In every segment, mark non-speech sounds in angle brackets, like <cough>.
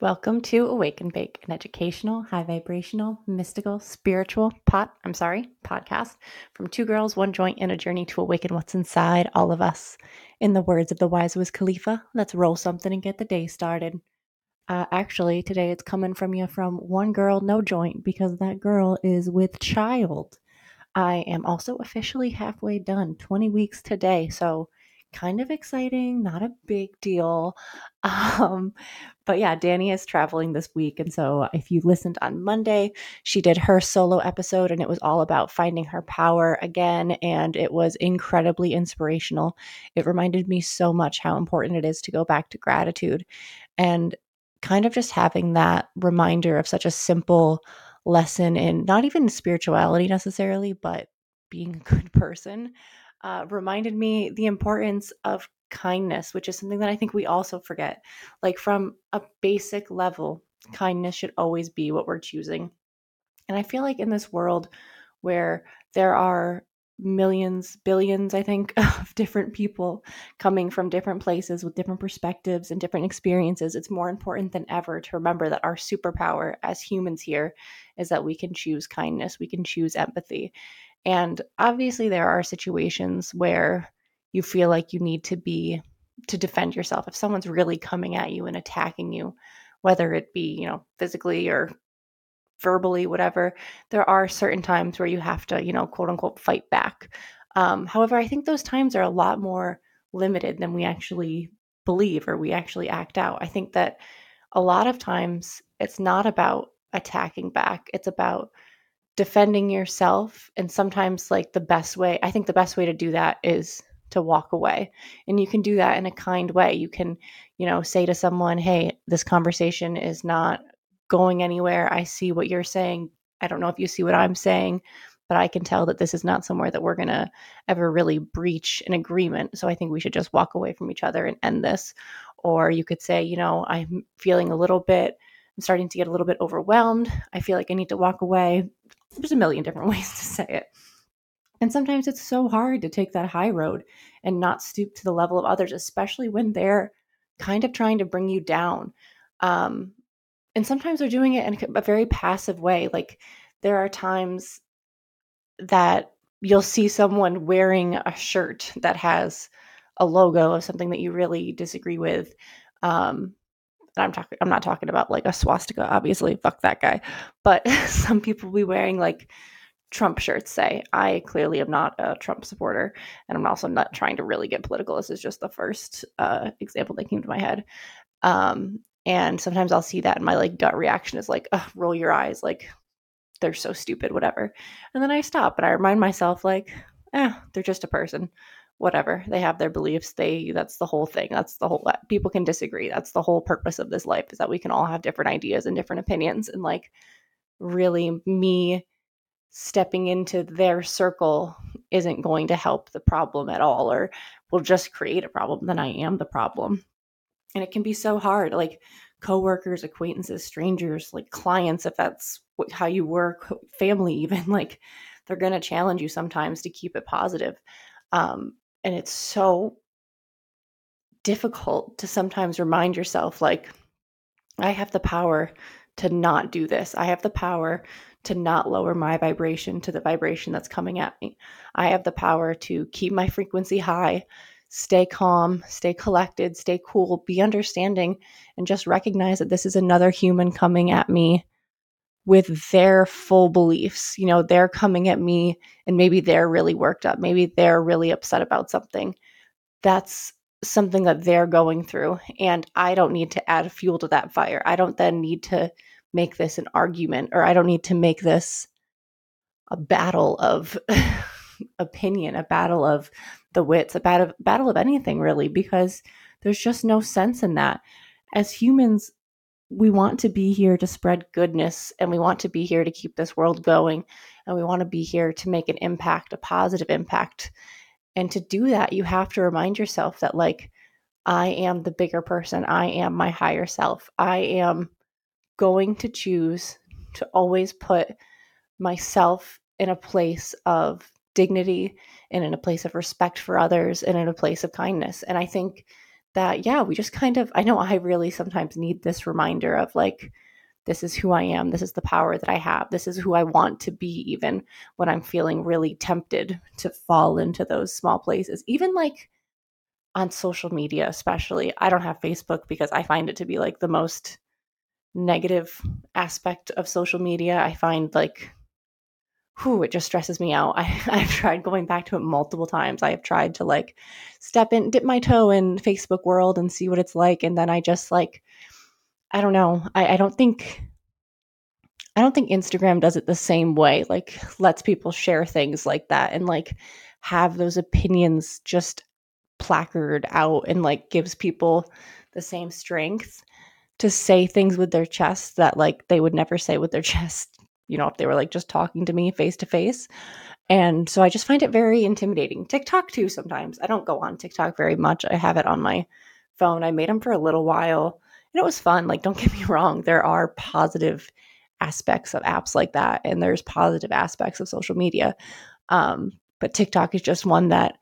Welcome to Awake and Bake, an educational, high vibrational, mystical, spiritual pot, I'm sorry, podcast from two girls, one joint, and a journey to awaken what's inside all of us. In the words of the wise Wiz Khalifa, let's roll something and get the day started. Uh, actually, today it's coming from you from one girl, no joint, because that girl is with child. I am also officially halfway done, 20 weeks today. So kind of exciting, not a big deal. <laughs> Um, but yeah, Danny is traveling this week. And so if you listened on Monday, she did her solo episode and it was all about finding her power again. And it was incredibly inspirational. It reminded me so much how important it is to go back to gratitude and kind of just having that reminder of such a simple lesson in not even spirituality necessarily, but being a good person uh, reminded me the importance of kindness, which is something that I think we also forget. Like from a basic level, kindness should always be what we're choosing. And I feel like in this world where there are millions, billions, I think, <laughs> of different people coming from different places with different perspectives and different experiences, it's more important than ever to remember that our superpower as humans here is that we can choose kindness, we can choose empathy. And obviously, there are situations where you feel like you need to be to defend yourself. If someone's really coming at you and attacking you, whether it be, you know, physically or verbally, whatever, there are certain times where you have to, you know, quote unquote, fight back. Um, however, I think those times are a lot more limited than we actually believe or we actually act out. I think that a lot of times it's not about attacking back, it's about defending yourself and sometimes like the best way i think the best way to do that is to walk away. And you can do that in a kind way. You can you know say to someone hey this conversation is not going anywhere. I see what you're saying. I don't know if you see what i'm saying but i can tell that this is not somewhere that we're going to ever really breach an agreement. So i think we should just walk away from each other and end this. Or you could say you know i'm feeling a little bit i'm starting to get a little bit overwhelmed. I feel like i need to walk away there's a million different <laughs> ways to say it. And sometimes it's so hard to take that high road and not stoop to the level of others, especially when they're kind of trying to bring you down. Um, and sometimes they're doing it in a very passive way. Like there are times that you'll see someone wearing a shirt that has a logo of something that you really disagree with. Um, I'm talking I'm not talking about like a swastika, obviously, fuck that guy. But <laughs> some people will be wearing like Trump shirts say. I clearly am not a Trump supporter, and I'm also not trying to really get political. This is just the first uh, example that came to my head. Um, and sometimes I'll see that, and my like gut reaction is like, roll your eyes, like they're so stupid, whatever. And then I stop and I remind myself, like, eh, they're just a person whatever they have their beliefs they that's the whole thing that's the whole people can disagree that's the whole purpose of this life is that we can all have different ideas and different opinions and like really me stepping into their circle isn't going to help the problem at all or will just create a problem then i am the problem. And it can be so hard like coworkers acquaintances strangers like clients if that's how you work family even <laughs> like they're going to challenge you sometimes to keep it positive. Um, and it's so difficult to sometimes remind yourself like i have the power to not do this. I have the power to not lower my vibration to the vibration that's coming at me. I have the power to keep my frequency high stay calm stay collected stay cool be understanding and just recognize that this is another human coming at me with their full beliefs. You know, they're coming at me and maybe they're really worked up. Maybe they're really upset about something. That's something that they're going through. And I don't need to add fuel to that fire. I don't then need to make this an argument or I don't need to make this a battle of <laughs> opinion, a battle of the wits, a battle, of anything really, because there's just no sense in that. As humans, we want to be here to spread goodness and we want to be here to keep this world going and we want to be here to make an impact, a positive impact. And to do that, you have to remind yourself that, like, I am the bigger person. I am my higher self. I am going to choose to always put myself in a place of dignity and in a place of respect for others and in a place of kindness. And I think that, yeah, we just kind of, I know I really sometimes need this reminder of like, this is who I am. This is the power that I have. This is who I want to be, even when I'm feeling really tempted to fall into those small places. Even like on social media, especially. I don't have Facebook because I find it to be like the most negative aspect of social media. I find like, whew, it just stresses me out. <laughs> I, I've tried going back to it multiple times. I have tried to like step in, dip my toe in Facebook world and see what it's like. And then I just like, I don't know. I, I don't think I don't think Instagram does it the same way. Like lets people share things like that and like have those opinions just placard out and like gives people the same strength to say things with their chest that like they would never say with their <laughs> chest, you know, if they were like just talking to me face to face. And so I just find it very intimidating. TikTok too sometimes. I don't go on TikTok very much. I have it on my phone. I made them for a little while and it was fun. Like don't <laughs> get me wrong, there are positive aspects of apps like that and there's positive aspects of social media. Um, but TikTok is just one that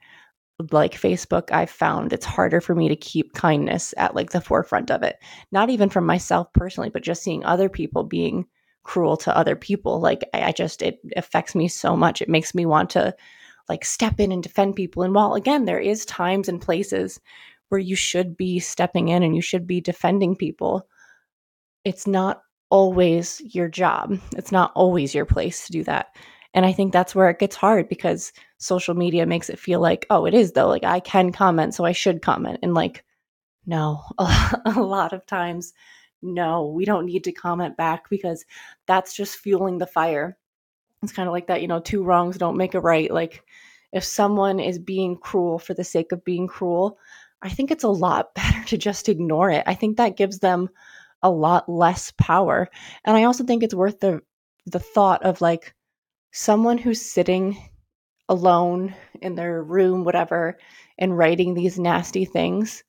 like Facebook, I've found it's harder for me to keep kindness at like the forefront of it. Not even from myself personally, but just seeing other people being cruel to other people. Like I, I just it affects me so much. It makes me want to like step in and defend people. And while again, there is times and places where you should be stepping in and you should be defending people, it's not always your job. It's not always your place to do that. And I think that's where it gets hard because social media makes it feel like, oh, it is though. Like I can comment, so I should comment. And like, no, <laughs> a lot of times, no, we don't need to comment back because that's just fueling the fire. It's kind of like that, you know, two wrongs don't make a right. Like if someone is being cruel for the sake of being cruel, I think it's a lot <laughs> better to just ignore it. I think that gives them a lot less power. And I also think it's worth the the thought of like someone who's sitting alone in their room, whatever, and writing these nasty things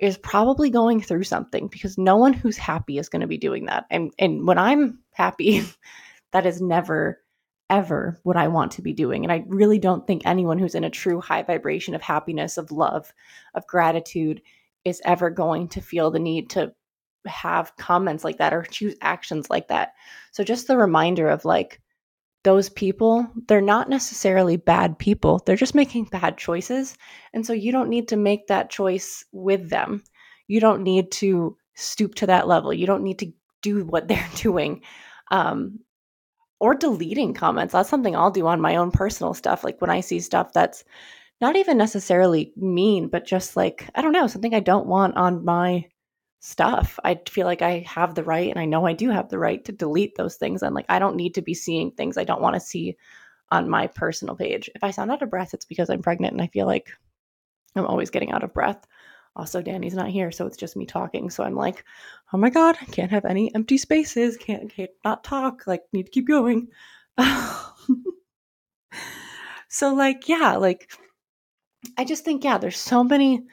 is probably going through something because no one who's happy is going to be doing that. And and when I'm happy, <laughs> that is never ever what I want to be doing. And I really don't think anyone who's in a true high vibration of happiness, of love, of gratitude is ever going to feel the need to have comments like that or choose actions like that. So just the reminder of like those people, they're not necessarily bad people. They're just making bad choices. And so you don't need to make that choice with them. You don't need to stoop to that level. You don't need to do what <laughs> they're doing. Um, or deleting comments. That's something I'll do on my own personal stuff. Like when I see stuff that's not even necessarily mean, but just like, I don't know, something I don't want on my stuff. I feel like I have the right, and I know I do have the right to delete those things. And like, I don't need to be seeing things I don't want to see on my personal page. If I sound out of breath, it's because I'm pregnant and I feel like I'm always getting out of breath. Also, Danny's not here, so it's just me talking. So I'm like, oh my god, I can't have any empty spaces. Can't, can't not talk. Like, need to keep going. <laughs> so like, yeah, like I just think yeah, there's so many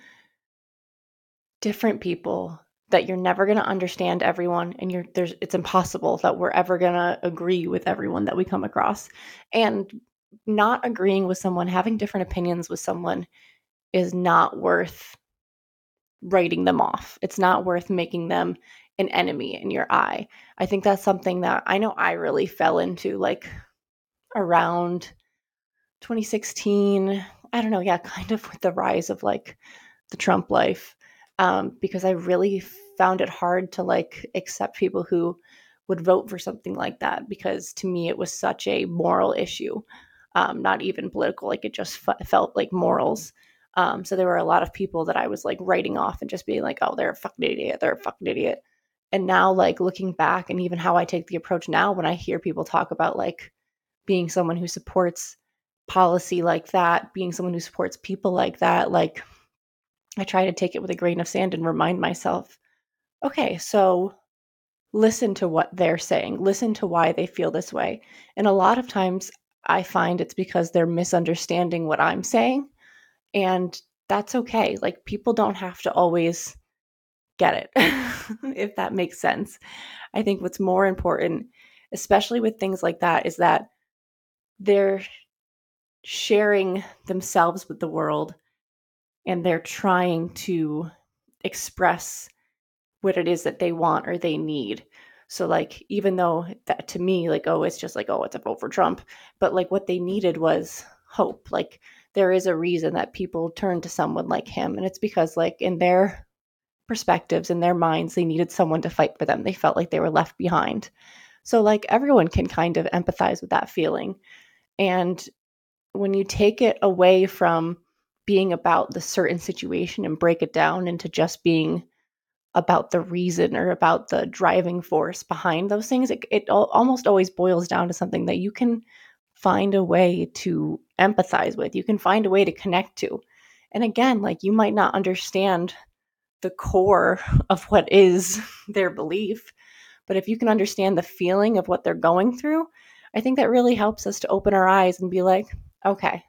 different people that you're never going to understand everyone and you're there's it's impossible that we're ever going to agree with everyone that we come across. And not agreeing with someone having different opinions with someone is not worth writing them off. It's not worth making them an enemy in your eye. I think that's something that i know i really fell into like around 2016 i don't know yeah <laughs> kind of with the rise of like the trump life um, because I really found it hard to like accept people who would vote for something like that because to me it was such a moral issue, um, not even political. Like it just f- felt like morals. Um, so there were a lot of people that I was like writing off and just being like, "Oh, they're a fucking idiot. They're a fucking idiot." And now, like looking back, and even how I take the approach now, when I hear people talk about like being someone who supports policy like that, being someone who supports people like that, like I try to take it with a grain of sand and remind myself okay, so listen to what they're saying, listen to why they feel this way. And a lot of times I find it's because they're misunderstanding what I'm saying. And that's okay. Like people don't have to always get it, <laughs> if that makes sense. I think what's more important, especially with things like that, is that they're sharing themselves with the world and they're trying to express what it is that they want or they need. So like even though that to me like oh it's just like oh it's a vote for Trump, but like what they needed was hope. Like there is a reason that people turn to someone like him and it's because like in their perspectives in their minds they needed someone to fight for them. They felt like they were left behind. So like everyone can kind of empathize with that feeling. And when you take it away from being about the certain situation and break it down into just being about the reason or about the driving force behind those things, it, it almost always boils down to something that you can find a way to empathize with. You can find a way to connect to. And again, like you might not understand the core <laughs> of what is <laughs> their belief, but if you can understand the feeling of what they're going through, I think that really helps us to open our eyes and be like, okay,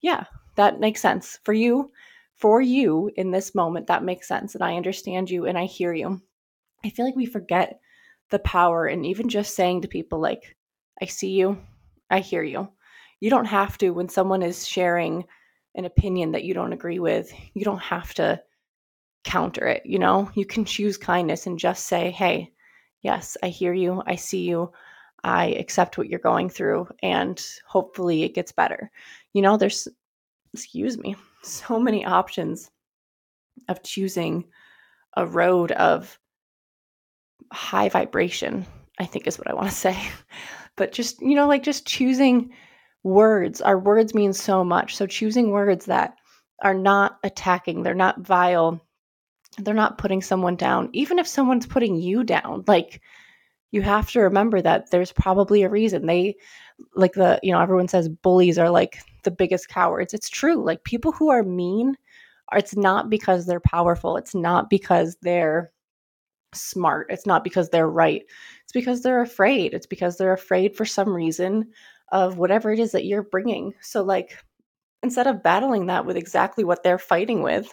yeah, that makes sense for you. For you in this moment, that makes sense. And I understand you and I hear you. I feel like we forget the power and even just saying to people, like, I see you, I hear you. You don't have to, when someone is sharing an opinion that you don't agree with, you don't have to counter it. You know, you can choose kindness and just say, hey, yes, I hear you, I see you. I accept what you're going through and hopefully it gets better. You know, there's excuse me, <laughs> so many options of choosing a road of high vibration, I think is what I want to <laughs> say. But just, you know, like just choosing words. Our words mean so much. So choosing words that are not attacking, they're not vile, they're not putting someone down. Even if someone's putting you down, like you have to remember that there's probably a reason. They like the, you know, everyone says bullies are like the biggest cowards. It's true. Like people who are mean, it's not because they're powerful. It's not because they're smart. It's not because they're right. It's because they're afraid. It's because they're afraid for some reason of whatever it is that you're bringing. So, like, instead of battling that with exactly what they're fighting with,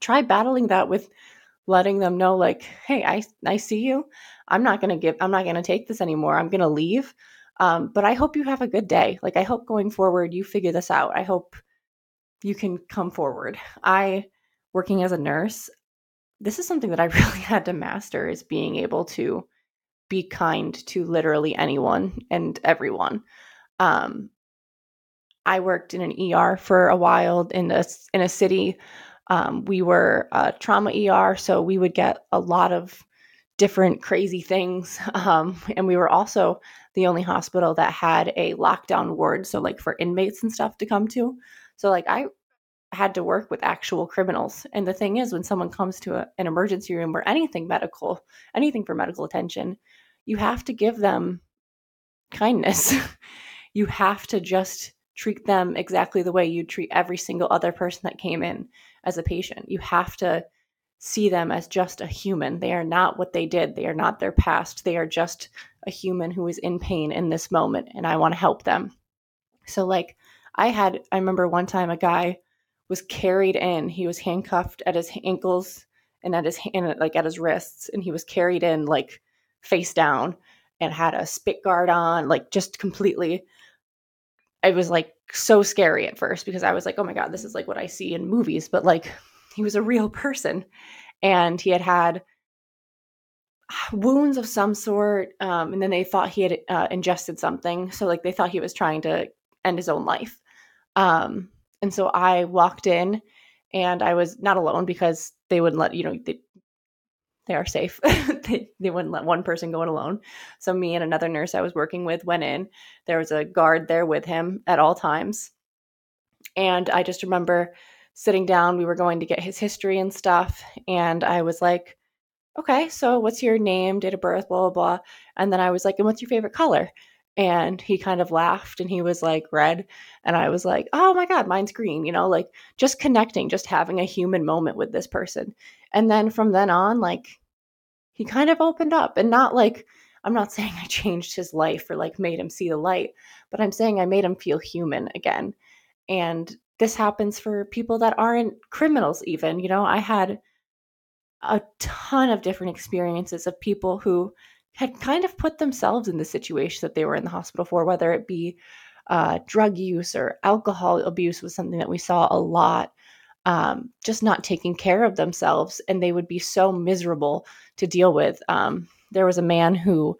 try battling that with letting them know like hey i i see you i'm not going to give i'm not going to take this anymore i'm going to leave um, but I hope you have a good day. Like, I hope going forward you figure this out. I hope you can come forward. I, working as a nurse, this is something that I <laughs> really had to master is being able to be kind to literally anyone and everyone. Um, I worked in an ER for a while in a in a city. Um, we were a trauma ER, so we would get a lot of different crazy things. <laughs> Um, and we were also the only hospital that had a lockdown ward, so like for inmates and stuff to come to. So like I had to work with actual criminals. And the thing is, when someone comes to a, an emergency room or anything medical, anything for medical attention, you have to give them kindness. <laughs> you have to just treat them exactly the way you treat every single other person that came in as a patient. You have to see them as just a human. They are not what they did, they are not their past. They are just a human who is in pain in this moment, and I want to help them. So, like, I had, I remember one time a guy was carried in, he was handcuffed at his ankles and at his hand, like at his wrists, and he was carried in, like, face down and had a spit guard on, like, just completely. It was like so scary at first because I was like, oh my God, this is like what I see in movies. But like, he was a real person and he had had wounds of some sort um, and then they thought he had uh, ingested something so like they thought he was trying to end his own life. Um, and so i walked in and i was not alone because they wouldn't let you know they, they are safe. <laughs> They, they wouldn't let one person go in alone. So me and another nurse i was working with went in. There was a guard there with him at all times. And i just remember sitting down, we were going to get his history and stuff. And I was like, okay, so what's your name, date of birth, blah, blah, blah. And then I was like, and what's your favorite color? And he kind of laughed and he was like, red. And I was like, oh my God, mine's green, you know, like just connecting, just having a human moment with this person. And then from then on, like he kind of opened up and not like, I'm not <laughs> saying I changed his life or like made him see the light, but I'm saying I made him feel human again. And this happens for people that aren't criminals even you know i had a ton of different experiences of people who had kind of put themselves in the situation that they were in the hospital for whether it be uh, drug use or alcohol abuse was something that we saw a lot um, just not taking care of themselves and they would be so miserable to deal with. Um, there was a man who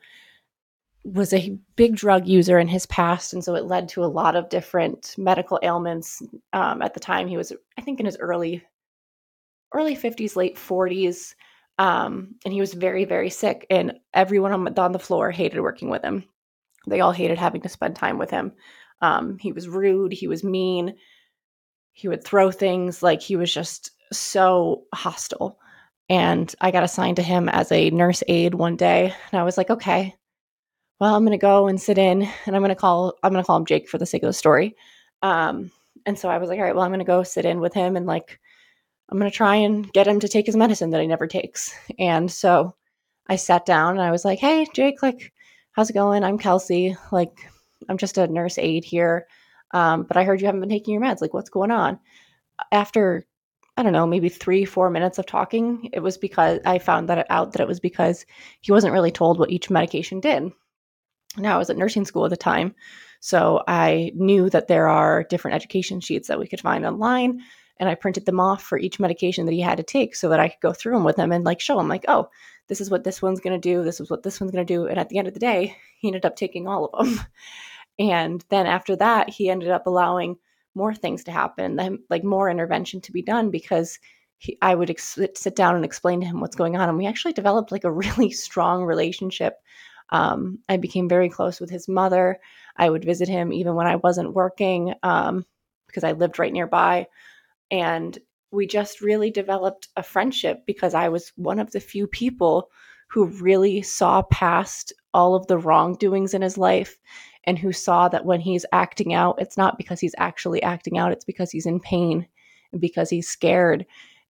was a big drug user in his past, and so it led to a lot of different medical ailments. Um, at the time, he was, I think, in his early early 50s, late 40s. Um, and he was very, very sick. And everyone on, on the floor hated working with him. They all hated having to spend time with him. Um, he was rude. He was mean. He would throw things. Like he was just so hostile. And I got assigned to him as a nurse aide one day. And I was like, okay, well, I'm going to go and sit in and I'm going to call, I'm going to call him Jake for the sake of the story. Um, and so I was like, all right, well, I'm going to go sit in with him and like I'm going to try and get him to take his medicine that he never takes. And so I sat down and I was like, hey, Jake, like, how's it going? I'm Kelsey. Like, I'm just a nurse aide here. Um, but I heard you haven't been taking your meds. Like, what's going on? After, I don't know, maybe three, four minutes of talking, it was because I found that out that it was because he wasn't really told what each medication did. Now, I was at nursing school at the time. So I knew that there are different education sheets that we could find online and I printed them off for each medication that he had to take so that I could go through them with him and like show him like, oh, this is what this one's going to do, this is what this one's going to do, and at the end of the day, he ended up taking all of them. <laughs> And then after that, he ended up allowing more things to happen, like more intervention to be done because he, I would ex- sit down and explain to him what's going on, and we actually developed like a <laughs> really strong relationship. Um, I became very close with his mother. I would visit him even when I wasn't working um, because I lived right nearby. And we just really developed a friendship because I was one of the few people who really saw past all of the wrongdoings in his life and who saw that when he's acting out, it's not because he's actually acting out, it's because he's in pain and because he's scared.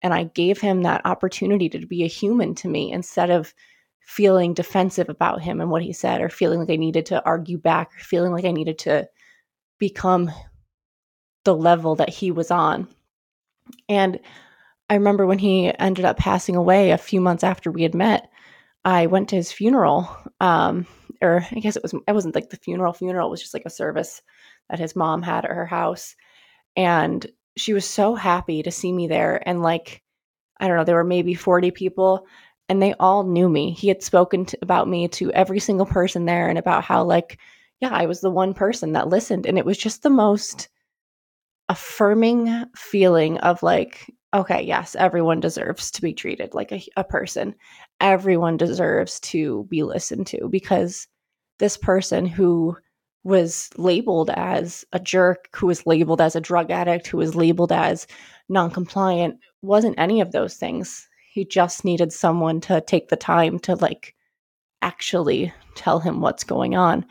And I gave him that opportunity to be a human to me instead of feeling defensive about him and what he said, or feeling like I needed to argue back, or feeling like I needed to become the level that he was on. And I remember when he ended up passing away a few months after we had met, I went to his funeral. Um, or I guess it was it wasn't like the funeral funeral, it was just like a service that his mom had at her house. And she was so happy to see me there. And like, I don't know, there were maybe 40 people and they all knew me. He had spoken to, about me to every single person there and about how like, yeah, I was the one person that listened. And it was just the most affirming feeling of like, okay, yes, everyone deserves to be treated like a, a person. Everyone deserves to be listened to because this person who was labeled as a jerk, who was labeled as a drug addict, who was labeled as non compliant, wasn't any of those things. He just needed someone to take the time to like actually tell him what's going on.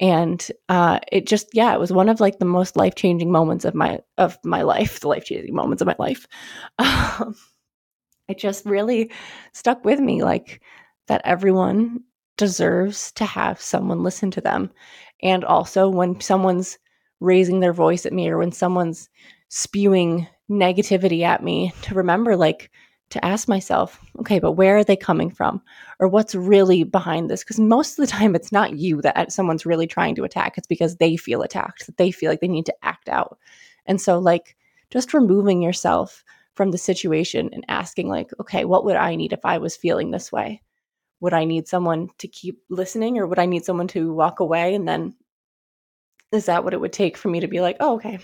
And uh, it just yeah it was one of like the most life-changing moments of my of my life the life-changing moments of my life. <laughs> Um, it just really stuck with me like that everyone deserves to have someone listen to them. And also when someone's raising their voice at me or when someone's spewing negativity at me to remember like to ask myself, okay, but where are they coming from? Or what's really behind this? Because most of the time, it's not you that someone's really trying to attack. It's because they feel attacked, that they feel like they need to act out. And so, like, just removing yourself from the situation and asking, like, okay, what would I need if I was feeling this way? Would I need someone to keep listening or would I need someone to walk away? And then is that what it would take for me to be like, oh, okay,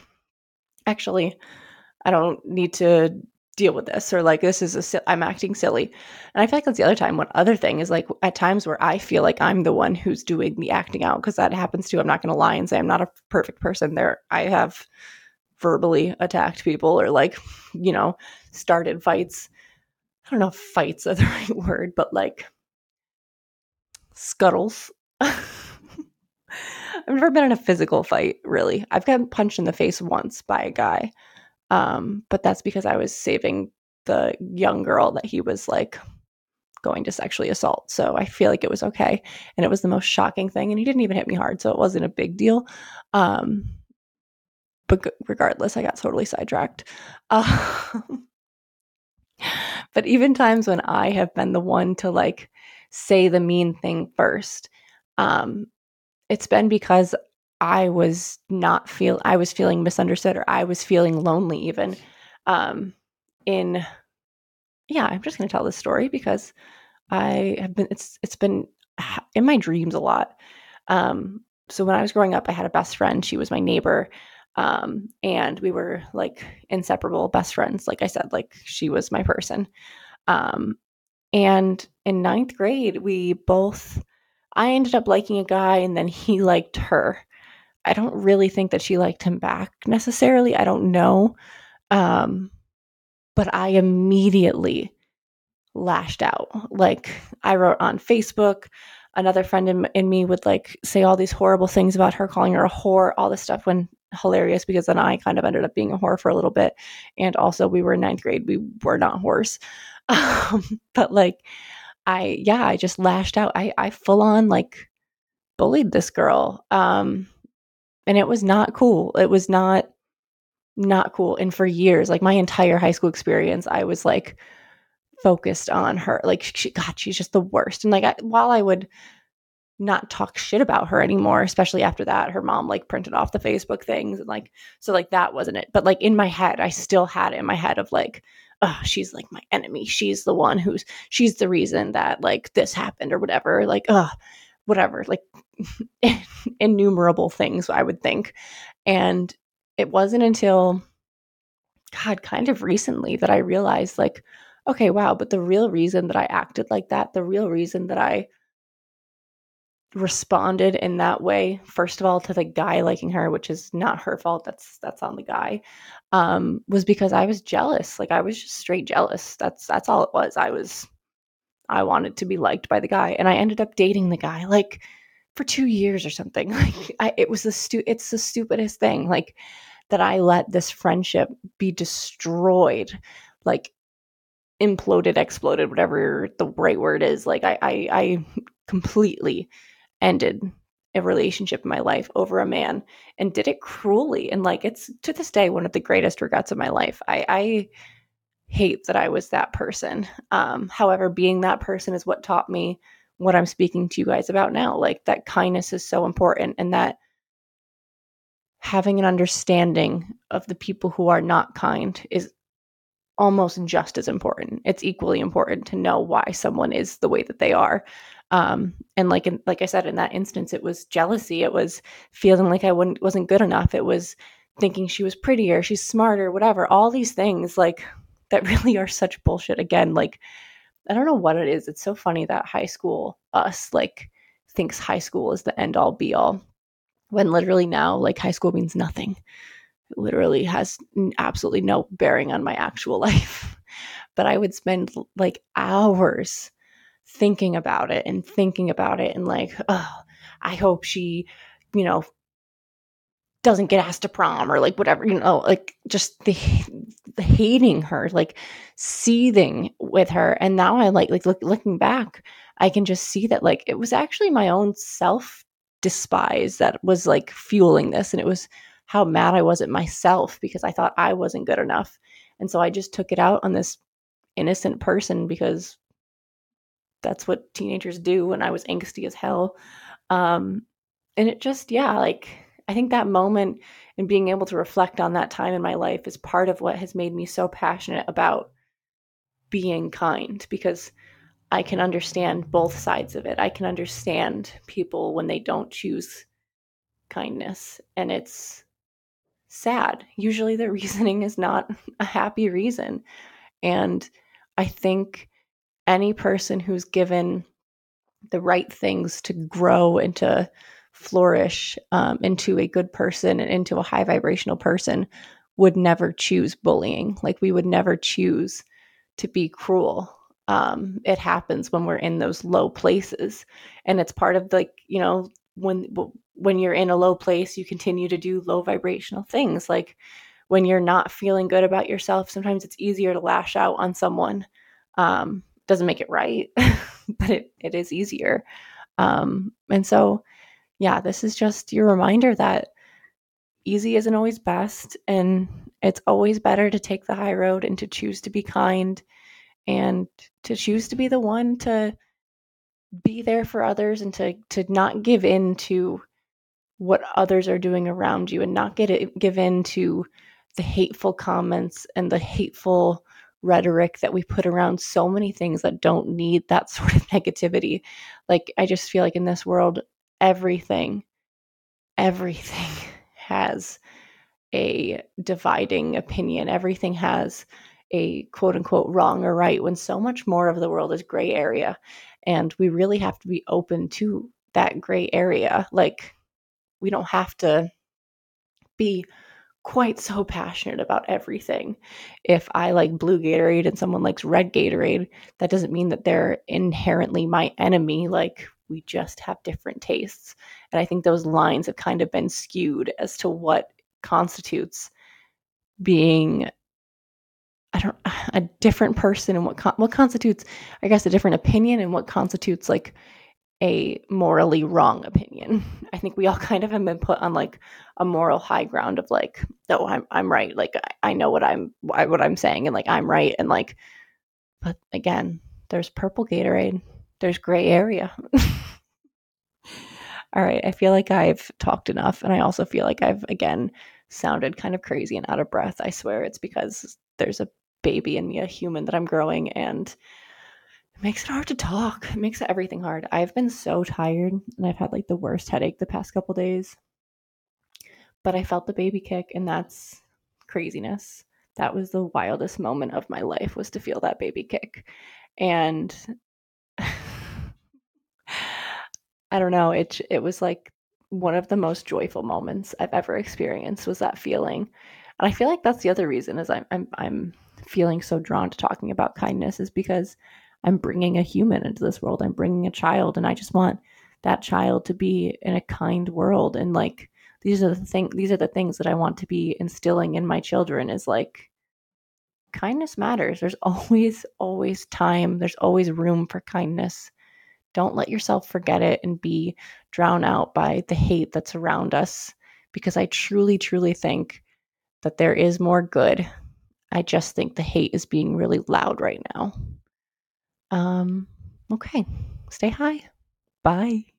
actually, I don't need to deal with this or like this is a i'm acting silly. And i feel like that's the other time one other thing is like at times where i feel like i'm the one who's doing the acting out because that happens too i'm not going to lie and say i'm not a perfect person there. I have verbally attacked people or like you know started fights. I don't know if fights are <laughs> the right word but like scuttles. <laughs> I've never been in a physical fight really. I've gotten punched in the face once by a guy um, but that's because I was saving the young girl that he was like going to sexually assault. So I feel like it was okay. And it was the most shocking thing. And he didn't even hit me hard. So it wasn't a big deal. Um, but regardless, I got totally sidetracked. Uh, <laughs> but even times when I have been the one to like say the mean thing first, um, it's been because I was not feel I was feeling misunderstood or I was feeling lonely even. Um, in yeah, I'm just going to tell this story because I have been it's it's been in my dreams a lot. Um, so when I was growing up, I had a best friend. She was my neighbor. Um, and we were like inseparable best friends. Like I said, like she was my person. Um, and in ninth grade, we both, I ended up liking a guy and then he liked her. I don't really think that she liked him back necessarily. I don't know. Um, but I immediately lashed out. Like I wrote on Facebook, another friend in, in me would like say all these horrible things about her, calling her a whore, all this stuff when hilarious because then I kind of ended up being a whore for a little bit. And also we were in ninth grade. We were not whores. <laughs> Um, but like I yeah, I just lashed out. I I full on like bullied this girl. Um and it was not cool. It was not not cool. And for years, like my entire high school experience, I was like focused on her. Like, she, God, she's just the worst. And like, I, while I would not talk shit about her anymore, especially after that, her mom like printed off the Facebook things and like, so like that wasn't it. But like in my head, I still had it in my head of like, oh, she's like my enemy. She's the one who's, she's the reason that like this happened or whatever. Like, oh, whatever, like <laughs> innumerable things, I would think. And it wasn't until, God, kind of recently that I realized like, okay, wow, but the real reason that I acted like that, the real reason that I responded in that way, first of all to the guy liking her, which is not her fault, that's that's on the guy, um, was because I was jealous. Like I was just straight jealous. That's that's all it was. I was I wanted to be liked by the guy and I ended up dating the guy like for 2 years or something. <laughs> Like I, it was the stu- it's the stupidest thing like that I let this friendship be destroyed. Like imploded, exploded, whatever the right word is. Like I, I, I completely ended a relationship in my life over a man and did it cruelly. And like it's to this day one of the greatest regrets of my life. I, I hate that I was that person. Um, however, being that person is what taught me what I'm speaking to you guys about now. Like that kindness is so important and that having an understanding of the people who are not kind is almost just as important. It's equally important to know why someone is the way that they are. Um, and like in, like I said, in that instance, it was jealousy. It was feeling like I wouldn't wasn't good enough. It was thinking she was prettier, she's smarter, whatever. All these things like that <laughs> really are such bullshit. Again, like I don't know what it is. It's so funny that high school us like thinks high school is the end all be all when literally now like high school means nothing it literally has absolutely no bearing on my actual <laughs> life. but I would spend like hours thinking about it and thinking about it and like, oh, I hope she, you know, doesn't get asked to prom or like whatever, you know, like just the, the hating her, like seething with her. And now I like like look, looking back, I can just see that like it was actually my own self despise that was like fueling this and it was how mad I was at myself because I thought I wasn't good enough. And so I just took it out on this innocent person because that's what teenagers do when I was angsty as hell. Um, and it just, yeah, like I think that moment and being able to reflect on that time in my life is part of what has made me so passionate about being kind because I can understand both sides of it. I can understand people when they don't choose kindness and it's sad. Usually the <laughs> reasoning is not a happy reason. And I think any person who's given the right things to grow and to flourish um, into a good person and into a high vibrational person would never choose bullying. Like we would never choose to be cruel. Um, it happens when we're in those low places, and it's part of like you know when when you're in a low place, you continue to do low vibrational things. Like when you're not feeling good about yourself, sometimes it's easier to lash out on someone. Um, doesn't make it right, <laughs> but it, it is easier. Um, and so, yeah, this is just your reminder that easy isn't always best. And it's always better to take the high road and to choose to be kind and to choose to be the one to be there for others and to to not give in to what others are doing around you and not get it give in to the hateful comments and the hateful rhetoric that we put around so many things that don't need that <laughs> sort of negativity. Like, I just feel like in this world, everything, everything <laughs> has a dividing opinion. Everything has a quote unquote wrong or right when so much more of the world is gray area. And we really have to be open to that gray area. Like, we don't have to be quite so passionate about everything. If I like blue Gatorade and someone likes red Gatorade, that doesn't mean that they're inherently my enemy. Like, we just have different tastes. And I think those lines have kind of been skewed as to what constitutes being I don't <sighs> a different person and what con- what constitutes I guess a different opinion and what constitutes like a morally wrong opinion. <laughs> I think we all kind of have been put on like a moral high ground of like, oh, I'm I'm right. Like I, I know what I'm what I'm saying and like I'm right and like, but again, there's purple Gatorade, there's gray area. <laughs> all right, I feel like I've talked enough, and I also feel like I've again sounded kind of crazy and out of breath. I swear it's because there's a baby in me, a human that I'm growing, and it makes it hard to talk. It makes everything hard. I've been so tired and I've had like the worst headache the past couple days. But I felt the baby kick, and that's craziness. That was the wildest moment of my life was to feel that baby kick. And I don't know, it it was like one of the most joyful moments I've ever experienced was that feeling. And I feel like that's the other reason is I'm I'm I'm feeling so drawn to talking about kindness is because I'm bringing a human into this world. I'm bringing a child and I just want that child to be in a kind world and like these are the thing these are the things that I want to be instilling in my children is like kindness matters. There's <laughs> always always time. There's always room for kindness. Don't let yourself forget it and be drowned out by the hate that's around us because I truly, truly think that there is more good. I just think the hate is being really loud right now. Um, okay. Stay high. Bye.